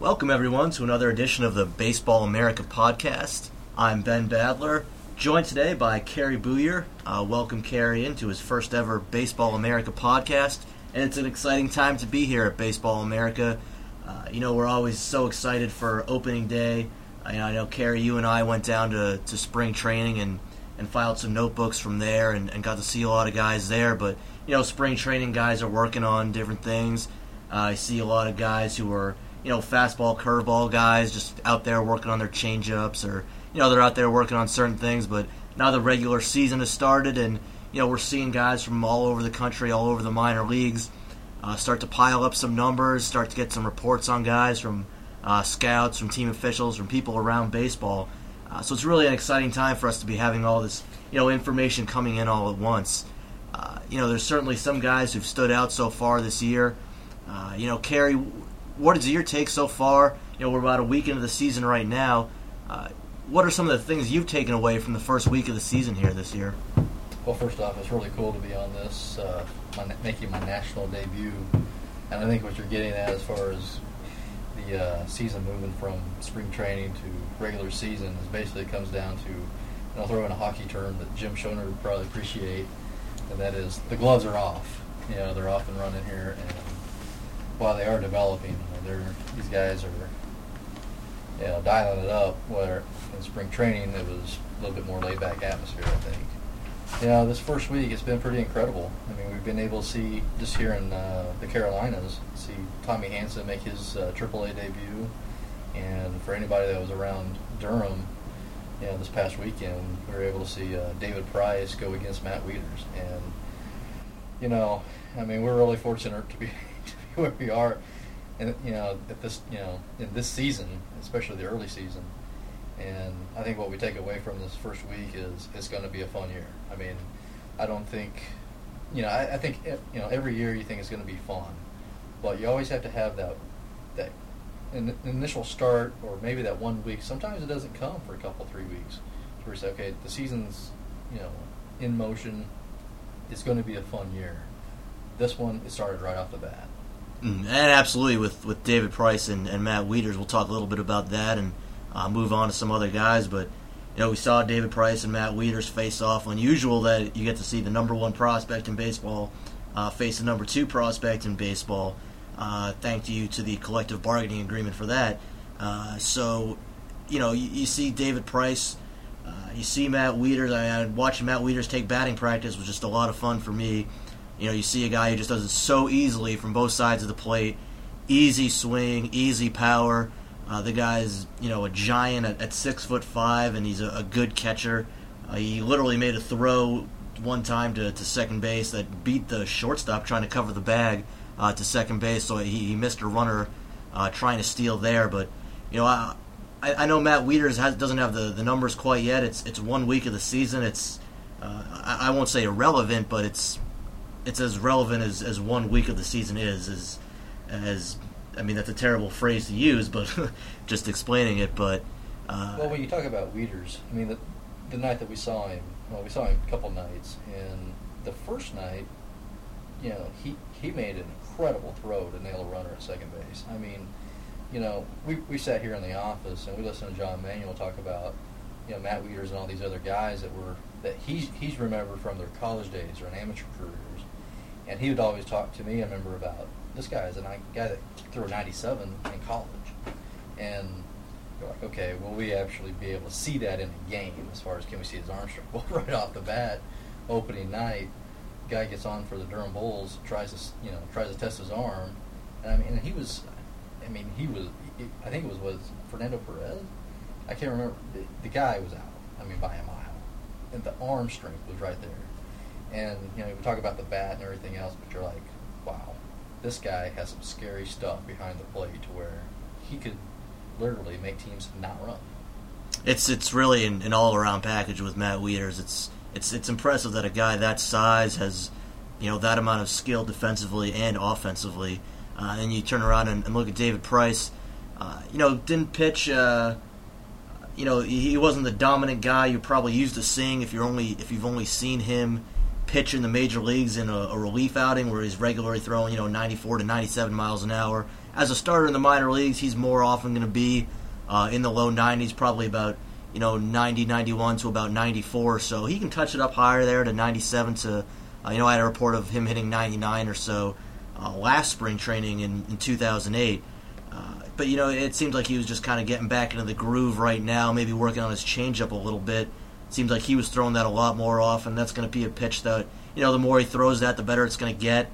Welcome, everyone, to another edition of the Baseball America podcast. I'm Ben Badler, joined today by Kary Booher. Uh, welcome, Kary, into his first ever Baseball America podcast. And it's an exciting time to be here at Baseball America. Uh, you know, we're always so excited for opening day. I, I know, Kary, you and I went down to, to spring training and, and filed some notebooks from there and, and got to see a lot of guys there. But, you know, spring training guys are working on different things. Uh, I see a lot of guys who are you know, fastball, curveball guys just out there working on their changeups, or you know, they're out there working on certain things. But now the regular season has started, and you know, we're seeing guys from all over the country, all over the minor leagues, uh, start to pile up some numbers, start to get some reports on guys from uh, scouts, from team officials, from people around baseball. Uh, so it's really an exciting time for us to be having all this, you know, information coming in all at once. Uh, you know, there's certainly some guys who've stood out so far this year. Uh, you know, Kary, what is your take so far? You know, we're about a week into the season right now. Uh, what are some of the things you've taken away from the first week of the season here this year? Well, first off, it's really cool to be on this, uh, my, making my national debut. And I think what you're getting at as far as the uh, season moving from spring training to regular season is basically comes down to, and I'll throw in a hockey term that Jim Shonerd would probably appreciate, and that is the gloves are off. You know, they're off and running here, and while they are developing, they're these guys are you know dialing it up. Where in spring training it was a little bit more laid back atmosphere, I think. Know, this first week it's been pretty incredible. I mean, we've been able to see just here in uh, the Carolinas, see Tommy Hanson make his uh, AAA debut, and for anybody that was around Durham, you know, this past weekend, we were able to see uh, David Price go against Matt Wieters, and you know, I mean, we're really fortunate to be where we are, and you know, at this, you know, in this season, especially the early season. And I think what we take away from this first week is it's going to be a fun year. I mean, I don't think, you know, I, I think eh, you know every year you think it's going to be fun, but you always have to have that that in, initial start or maybe that one week. Sometimes it doesn't come for a couple three weeks. Where you say, okay, the season's you know in motion. It's going to be a fun year. This one it started right off the bat. Mm, and absolutely, with, with David Price and, and Matt Wieters, we'll talk a little bit about that and uh, move on to some other guys. But you know, we saw David Price and Matt Wieters face off. Unusual that you get to see the number one prospect in baseball uh, face the number two prospect in baseball. Uh, thank you to the collective bargaining agreement for that. Uh, so, you know, you, you see David Price, uh, you see Matt Wieters. I, I Matt Wieters take batting practice was just a lot of fun for me. You know, you see a guy who just does it so easily from both sides of the plate. Easy swing, easy power. Uh, the guy's, you know, a giant at, at, six foot five, and he's a, a good catcher. Uh, he literally made a throw one time to, to second base that beat the shortstop trying to cover the bag uh, to second base. So he, he missed a runner uh, trying to steal there. But you know, I, I know Matt Wieters has, doesn't have the, the numbers quite yet. It's it's one week of the season. It's uh, I, I won't say irrelevant, but it's it's as relevant as, as one week of the season is. As as I mean, that's a terrible phrase to use, but just explaining it. But uh, well, when you talk about Wieters, I mean the the night that we saw him, well, we saw him a couple nights, and the first night, you know, he he made an incredible throw to nail a runner at second base. I mean, you know, we we sat here in the office and we listened to John Manuel talk about you know Matt Wieters and all these other guys that were that he's he's remembered from their college days or an amateur career and he would always talk to me. I remember about this guy is a guy that threw a 97 in college, and you're like, okay, will we actually be able to see that in a game? As far as can we see his arm strength? Well, right off the bat, opening night, guy gets on for the Durham Bulls, tries to you know tries to test his arm, and I mean, he was, I mean, he was, I think it was was Fernando Perez. I can't remember. The, the guy was out. I mean, by a mile, and the arm strength was right there. And you know, we talk about the bat and everything else, but you're like, wow, this guy has some scary stuff behind the plate to where he could literally make teams not run. It's it's really an, an all around package with Matt Wieters. It's it's it's impressive that a guy that size has you know that amount of skill defensively and offensively. Uh, and you turn around and, and look at David Price. Uh, you know, didn't pitch. Uh, you know, he wasn't the dominant guy you're probably used to seeing if you're only if you've only seen him pitch in the major leagues in a, a relief outing where he's regularly throwing you know 94 to 97 miles an hour. As a starter in the minor leagues, he's more often going to be uh, in the low 90s, probably about you know 90, 91 to about 94. So he can touch it up higher there to 97 to uh, you know I had a report of him hitting 99 or so uh, last spring training in, in 2008. Uh, but you know it seems like he was just kind of getting back into the groove right now, maybe working on his changeup a little bit. Seems like he was throwing that a lot more often. That's going to be a pitch that you know the more he throws that, the better it's going to get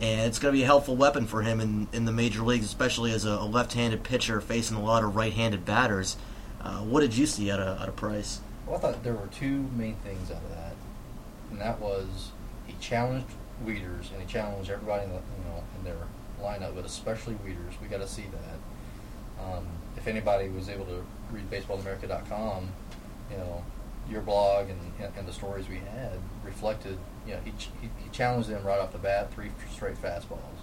and it's going to be a helpful weapon for him in, in the major leagues, especially as a, a left-handed pitcher facing a lot of right-handed batters. Uh, what did you see at a, at a Price? Well, I thought there were two main things out of that, and that was he challenged Wieters and he challenged everybody in the, you know in their lineup, but especially Wieters. We got to see that. Um, if anybody was able to read BaseballAmerica.com, you know your blog and, and the stories we had reflected, you know, he, he, he challenged them right off the bat, three straight fastballs.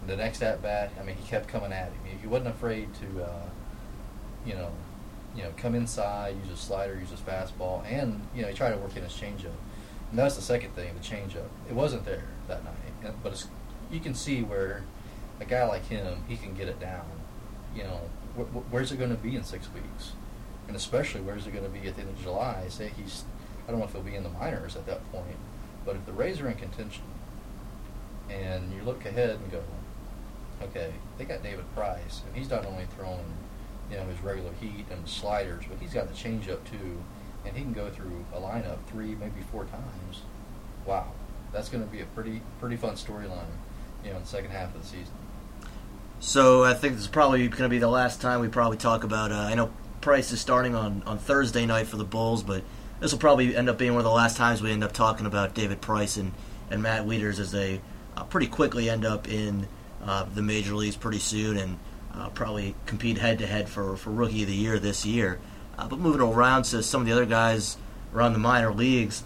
And the next at bat, I mean, he kept coming at him. He, wasn't afraid to, uh, you know, you know, come inside, use his slider, use his fastball, and you know, he tried to work in his changeup. And that's the second thing, the changeup. It wasn't there that night, but it's, you can see where a guy like him, he can get it down. You know, wh- wh- where's it going to be in six weeks? And especially where's it going to be at the end of July? Say he's, I don't know if he'll be in the minors at that point, but if the Rays are in contention, and you look ahead and go, okay, they got David Price, and he's not only throwing, you know, his regular heat and sliders, but he's got the changeup too, and he can go through a lineup three, maybe four times. Wow, that's going to be a pretty pretty fun storyline, you know, in the second half of the season. So I think this is probably going to be the last time we probably talk about. Uh, I know Price is starting on, on Thursday night for the Bulls, but this will probably end up being one of the last times we end up talking about David Price and, and Matt Wieters as they uh, pretty quickly end up in uh, the major leagues pretty soon and uh, probably compete head to head for for Rookie of the Year this year. Uh, but moving around to some of the other guys around the minor leagues,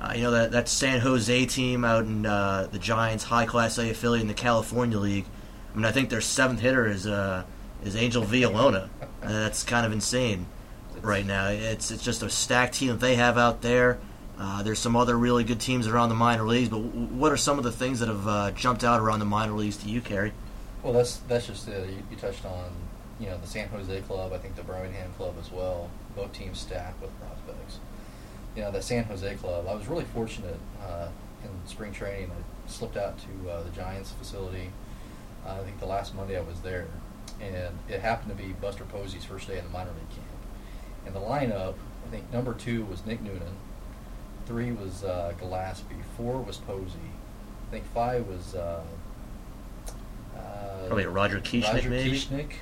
uh, you know that that San Jose team out in uh, the Giants' high class A affiliate in the California League. I mean, I think their seventh hitter is is Angel Villalona. Uh, that's kind of insane right now. It's it's just a stacked team that they have out there. Uh, there's some other really good teams around the minor leagues, but w- what are some of the things that have uh, jumped out around the minor leagues to you, Kary? Well, that's that's just. You, you, touched on you know the San Jose club. I think the Birmingham club as well. Both teams stacked with prospects. You know the San Jose club. I was really fortunate uh, in spring training. I slipped out to uh, the Giants facility. I think the last Monday I was there, and it happened to be Buster Posey's first day in the minor league camp. And the lineup, I think number two was Nick Noonan, three was uh, Gillaspie, four was Posey, I think five was uh, uh, probably Roger Kieschnick, Roger maybe. Kieschnick.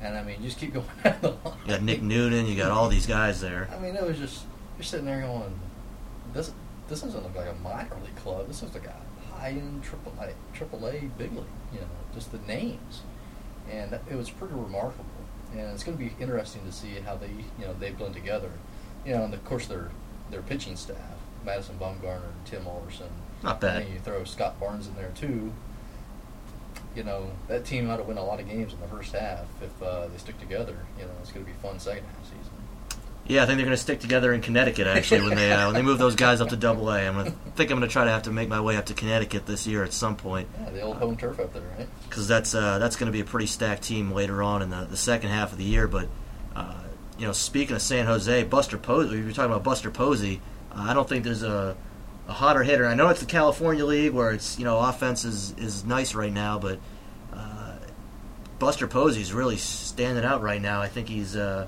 And I mean, just keep going down the line. You got Nick Noonan, you got all these guys there. I mean, it was just you're sitting there going, this this doesn't look like a minor league club. This looks like a high end triple A, triple A big league. You know, just the names and it was pretty remarkable. And it's going to be interesting to see how they, you know, they blend together. You know, and of course their their pitching staff, Madison Bumgarner and Tim Alderson. Not bad. And you throw Scott Barnes in there too. You know, that team might have win a lot of games in the first half if uh, they stick together. You know, it's going to be fun second half season. Yeah, I think they're going to stick together in Connecticut actually when they uh, when they move those guys up to Double A. I'm going to think I'm going to try to have to make my way up to Connecticut this year at some point. Yeah, the old home turf up there, right? Because that's uh, that's going to be a pretty stacked team later on in the, the second half of the year. But uh, you know, speaking of San Jose, Buster Posey, you're talking about Buster Posey. Uh, I don't think there's a, a hotter hitter. I know it's the California League where it's you know offense is, is nice right now, but uh, Buster Posey's really standing out right now. I think he's uh,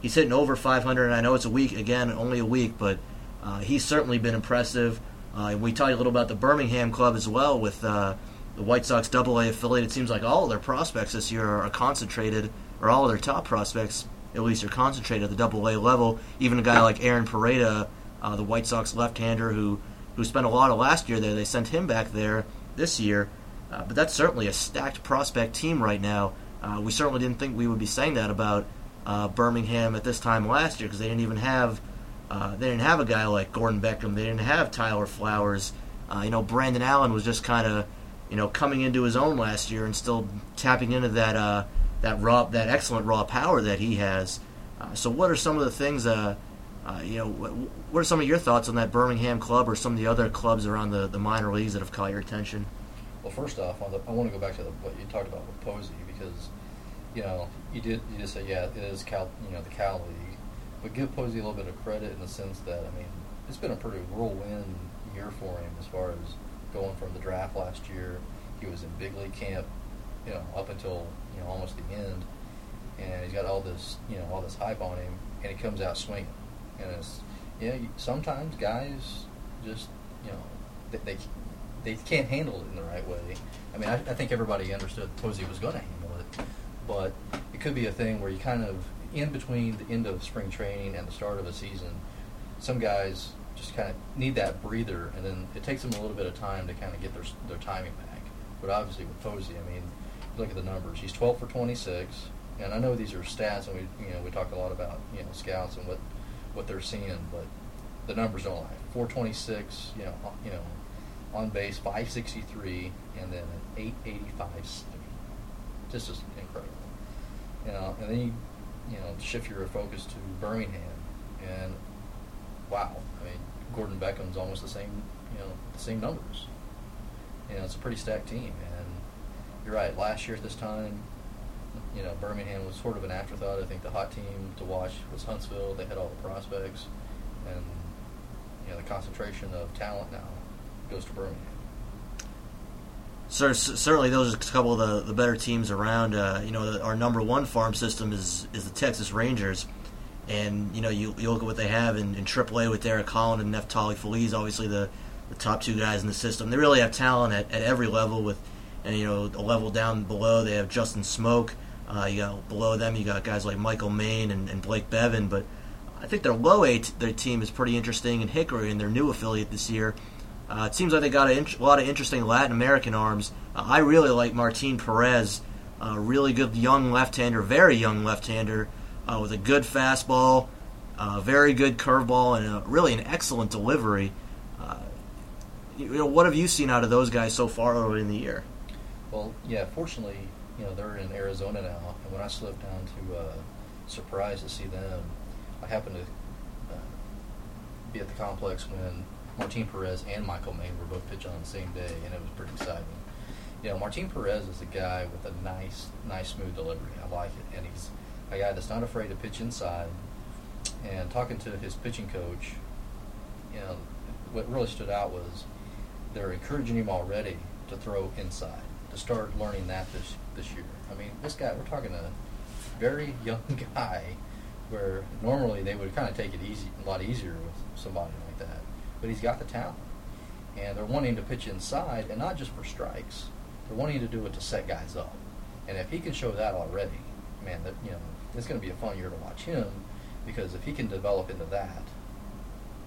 he's hitting over 500. And I know it's a week again, only a week, but uh, he's certainly been impressive. Uh, we talked a little about the Birmingham club as well with uh, the White Sox Double A affiliate. It seems like all of their prospects this year are concentrated, or all of their top prospects at least are concentrated at the Double A level. Even a guy like Aaron Poreda, uh, the White Sox left-hander who who spent a lot of last year there, they sent him back there this year. Uh, but that's certainly a stacked prospect team right now Uh, we certainly didn't think we would be saying that about uh, Birmingham at this time last year because they didn't even have uh, they didn't have a guy like Gordon Beckham. They didn't have Tyler Flowers. Uh, you know, Brandon Allen was just kind of you know coming into his own last year and still tapping into that uh, that raw that excellent raw power that he has. Uh, so, what are some of the things? Uh, you know, what, what, are some of your thoughts on that Birmingham club or some of the other clubs around the, the minor leagues that have caught your attention? Well, first off, I want to go back to the, what you talked about with Posey because you know you did you just say yeah it is Cal you know the Cal League, but give Posey a little bit of credit in the sense that I mean it's been a pretty whirlwind year for him as far as going from the draft last year. He was in big league camp, you know, up until you know almost the end, and he's got all this you know all this hype on him, and he comes out swinging. And it's yeah, sometimes guys just you know they, they they can't handle it in the right way. I mean, I, I think everybody understood Posey was going to handle but it could be a thing where you kind of in between the end of spring training and the start of a season, some guys just kind of need that breather, and then it takes them a little bit of time to kind of get their their timing back. But obviously with Posey, I mean, look at the numbers. He's 12 for 26, and I know these are stats, and we you know we talk a lot about you know scouts and what what they're seeing, but the numbers don't lie. 426, you know, you know, on base 563, and then an 885 speed. Just is incredible. You know, and then you you know shift your focus to Birmingham, and wow, I mean Gordon Beckham's almost the same you know the same numbers. You know, it's a pretty stacked team, and you're right. Last year at this time, you know, Birmingham was sort of an afterthought. I think the hot team to watch was Huntsville. They had all the prospects, and you know, the concentration of talent now goes to Birmingham. Certainly, those are a couple of the, the better teams around. Uh, you know, our number one farm system is is the Texas Rangers, and you know, you, you look at what they have in, in AAA with Derek Holland and Neftali Feliz, obviously the, the top two guys in the system. They really have talent at, at every level. With and you know, a level down below, they have Justin Smoak. Uh, you got below them, you got guys like Michael Main and, and Blake Beavan, but I think their low A t- their team is pretty interesting. And Hickory and their new affiliate this year, uh, it seems like they got a, a, lot of interesting Latin American arms. Uh, I really like Martin Perez, a really good young left-hander, very young left-hander uh, with a good fastball, very good curveball, and a, really an excellent delivery. Uh, you know, what have you seen out of those guys so far early in the year? Well, yeah, fortunately, you know they're in Arizona now, and when I slipped down to uh, Surprise to see them, I happened to uh, be at the complex when Martin Perez and Michael Main were both pitching on the same day, and it was pretty exciting. You know, Martin Perez is a guy with a nice, nice smooth delivery. I like it, and he's a guy that's not afraid to pitch inside. And talking to his pitching coach, you know, what really stood out was they're encouraging him already to throw inside to start learning that this this year. I mean, this guy, we're talking a very young guy, where normally they would kind of take it easy, a lot easier with somebody. But he's got the talent, and they're wanting to pitch inside, and not just for strikes. They're wanting to do it to set guys up, and if he can show that already, man, that you know, it's going to be a fun year to watch him, because if he can develop into that,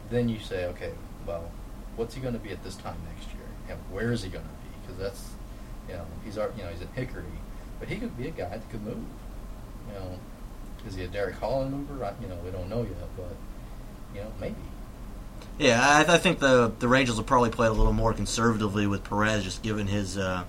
then you say, okay, well, what's he going to be at this time next year, and where is he going to be? Because that's you know, he's you know he's in Hickory, but he could be a guy that could move. You know, is he a Derek Holland mover? I, you know, we don't know yet, but you know, maybe. Yeah, I, I, think the the Rangers will probably play a little more conservatively with Perez, just given his uh,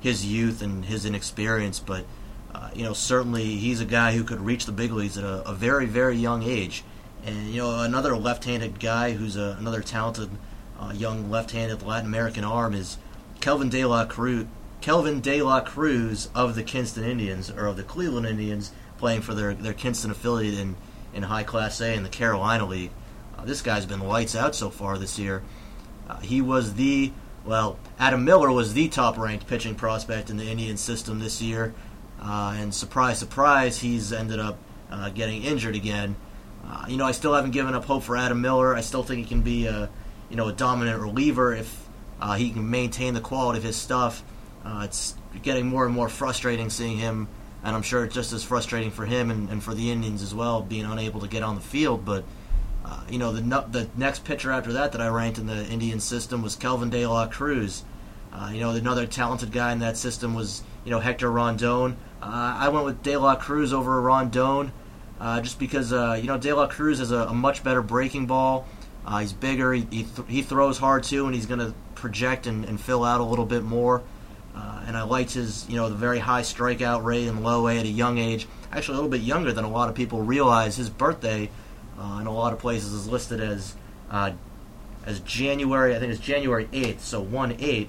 his youth and his inexperience. But uh, you know, certainly he's a guy who could reach the big leagues at a, a very very young age. And you know, another left-handed guy who's a, another talented uh, young left-handed Latin American arm is Kelvin De La Cruz. Kelvin De La Cruz of the Kinston Indians, or of the Cleveland Indians, playing for their, their Kinston affiliate in, in High Class A in the Carolina League. Uh, this guy's been lights out so far this year. Uh, he was the, well, Adam Miller was the top ranked pitching prospect in the Indian system this year. Uh, and surprise, surprise, he's ended up uh, getting injured again. Uh, you know, I still haven't given up hope for Adam Miller. I still think he can be a, you know, a dominant reliever if uh, he can maintain the quality of his stuff. It's getting more and more frustrating seeing him, and I'm sure it's just as frustrating for him and, and for the Indians as well, being unable to get on the field. But uh, you know, the the next pitcher after that that I ranked in the Indian system was Kelvin De La Cruz. Uh, you know, another talented guy in that system was you know Hector Rondon. Uh, I went with De La Cruz over Rondon, uh, just because uh, you know De La Cruz has a, a much better breaking ball. Uh, he's bigger. He he, th- he, throws hard too, and he's going to project and, and, fill out a little bit more. And I liked his you know the very high strikeout rate and low A at a young age. Actually, a little bit younger than a lot of people realize. His birthday uh, in a lot of places is listed as as January. I think it's January eighth, so one eight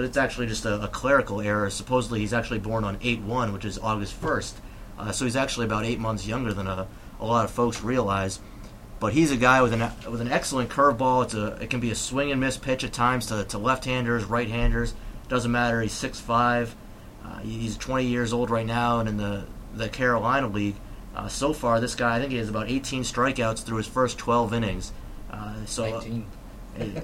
but it's actually just a, a clerical error. Supposedly, he's actually born on 8 1, which is August 1st. Uh, so he's actually about eight months younger than a, a lot of folks realize. But he's a guy with an with an excellent curveball. It's a it can be a swing and miss pitch at times to, to left-handers, right-handers. Doesn't matter. He's 6'5". Uh, he's 20 years old right now, and in the the Carolina League, uh, so far this guy I think he has about 18 strikeouts through his first 12 innings. Uh, so 19.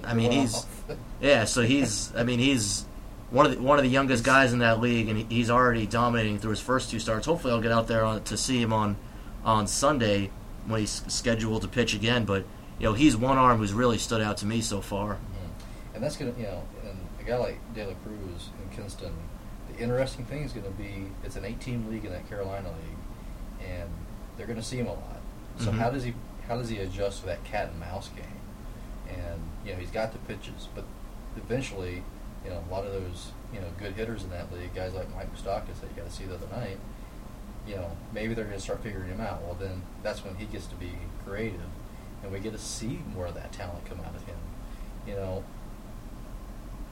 I mean, he's yeah. So he's I mean he's one of the one of the youngest guys in that league, and he's already dominating through his first two starts. Hopefully, I'll get out there on, to see him on on Sunday when he's scheduled to pitch again. But you know, he's one arm who's really stood out to me so far. Mm-hmm. And that's gonna you know, and a guy like De La Cruz in Kinston. The interesting thing is going to be it's an 18 league in that Carolina league, and they're going to see him a lot. So mm-hmm. how does he how does he adjust to that cat and mouse game? and you know he's got the pitches, but eventually, you know, a lot of those you know good hitters in that league, guys like Mike Moustakas that you got to see the other night, you know, maybe they're going to start figuring him out. Well, then that's when he gets to be creative, and we get to see more of that talent come out of him. You know,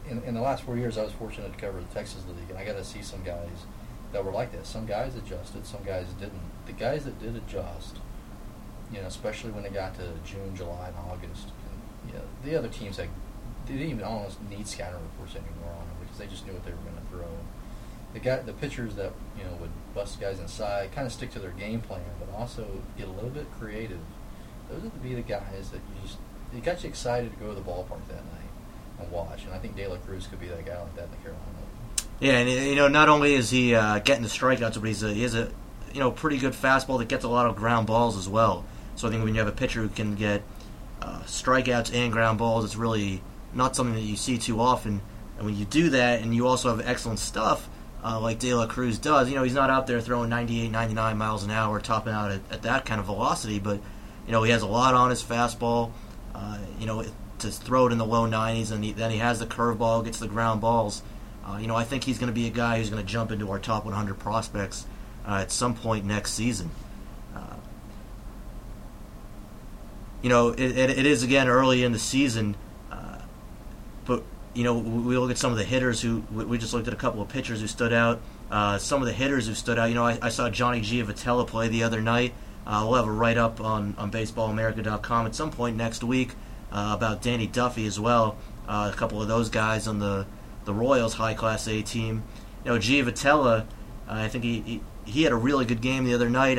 in, in the last four years, I was fortunate to cover the Texas League, and I got to see some guys that were like that. Some guys adjusted, some guys didn't. The guys that did adjust, you know, especially when they got to June, July, and August, yeah, the other teams like they didn't even almost need scouting reports anymore on them because they just knew what they were going to throw. The guy, the pitchers that you know would bust guys inside, kind of stick to their game plan, but also get a little bit creative. Those would be the guys that you just it got you excited to go to the ballpark that night and watch. And I think De La Cruz could be that guy like that in the Carolina. Yeah, and you know, not only is he uh, getting the strikeouts, but he's a, he has a you know pretty good fastball that gets a lot of ground balls as well. So I think when you have a pitcher who can get uh, strikeouts and ground balls. It's really not something that you see too often. And when you do that, and you also have excellent stuff uh, like De La Cruz does, you know, he's not out there throwing 98, 99 miles an hour, topping out at, at that kind of velocity, but, you know, he has a lot on his fastball, uh, you know, to throw it in the low 90s, and he, then he has the curveball, gets the ground balls. Uh, you know, I think he's going to be a guy who's going to jump into our top 100 prospects uh, at some point next season. you know, it, it, it is again early in the season, uh, but you know, we look at some of the hitters who we just looked at a couple of pitchers who stood out. Uh, some of the hitters who stood out. You know, I, I saw Johnny Giavotella play the other night. Uh, we'll have a write up on, on BaseballAmerica.com at some point next week uh, about Danny Duffy as well. Uh, a couple of those guys on the, the Royals high class A team. You know, Giavotella, uh, I think he, he, he had a really good game the other night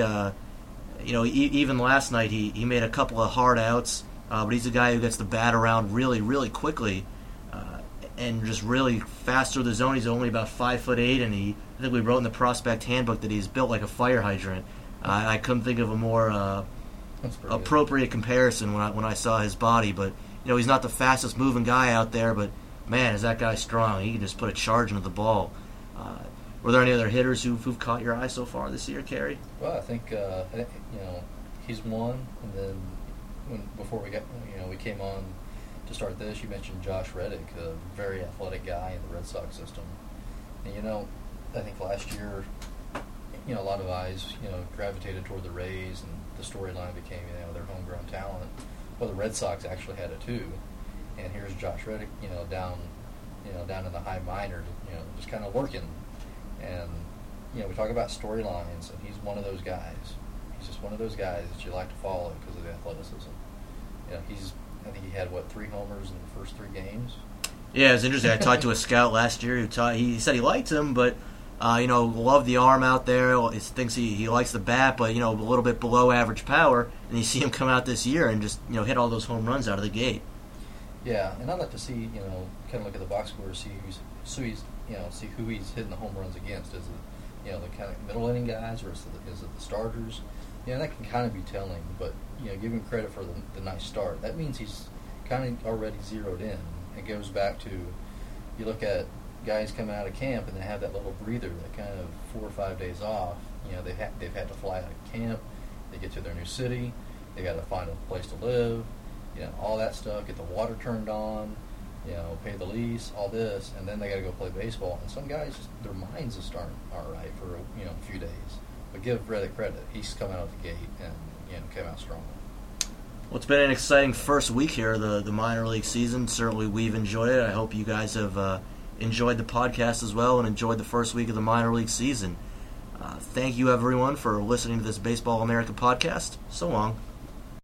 you know, e- even last night he, he made a couple of hard outs, uh, but he's a guy who gets the bat around really, really quickly, uh, and just really fast through the zone. He's only about five foot eight, and he I think we wrote in the prospect handbook that he's built like a fire hydrant. Uh, I couldn't think of a more uh, appropriate comparison when I when I saw his body, but you know he's not the fastest moving guy out there, but man, is that guy strong? He can just put a charge into the ball. Uh, were there any other hitters who've, who've caught your eye so far this year, Kary? Well, I think uh, you know he's one, and then when, before we got you know we came on to start this, you mentioned Josh Reddick, a very athletic guy in the Red Sox system, and you know I think last year you know a lot of eyes you know gravitated toward the Rays, and the storyline became you know their homegrown talent. Well, the Red Sox actually had it too, and here's Josh Reddick, you know down you know down in the high minor, you know just kind of working and you know, we talk about storylines, and he's one of those guys. He's just one of those guys that you like to follow because of the athleticism. You know, he's I think he had what three homers in the first three games. Yeah, it's interesting. I talked to a scout last year who taught, he said he liked him, but uh, you know, loved the arm out there. He thinks he, he likes the bat, but you know, a little bit below average power. And you see him come out this year and just you know hit all those home runs out of the gate. Yeah, and I'd like to see you know kind of look at the box score, see who's so he's you know see who he's hitting the home runs against. Is it you know the kind of middle inning guys or is it, is it the starters? You know that can kind of be telling, but you know give him credit for the, the nice start. That means he's kind of already zeroed in. It goes back to you look at guys come out of camp and they have that little breather, that kind of four or five days off. You know, they ha- they've had to fly out of camp. They get to their new city. They got to find a place to live. You know, all that stuff. Get the water turned on. You know, pay the lease, all this, and then they got to go play baseball. And some guys, just, their minds just aren't all right for you know a few days. But give Reddick credit; he's coming out of the gate and you know came out strong. Well, it's been an exciting first week here, the the minor league season. Certainly, we've enjoyed it. I hope you guys have uh, enjoyed the podcast as well and enjoyed the first week of the minor league season. Uh, thank you, everyone, for listening to this Baseball America podcast. So long.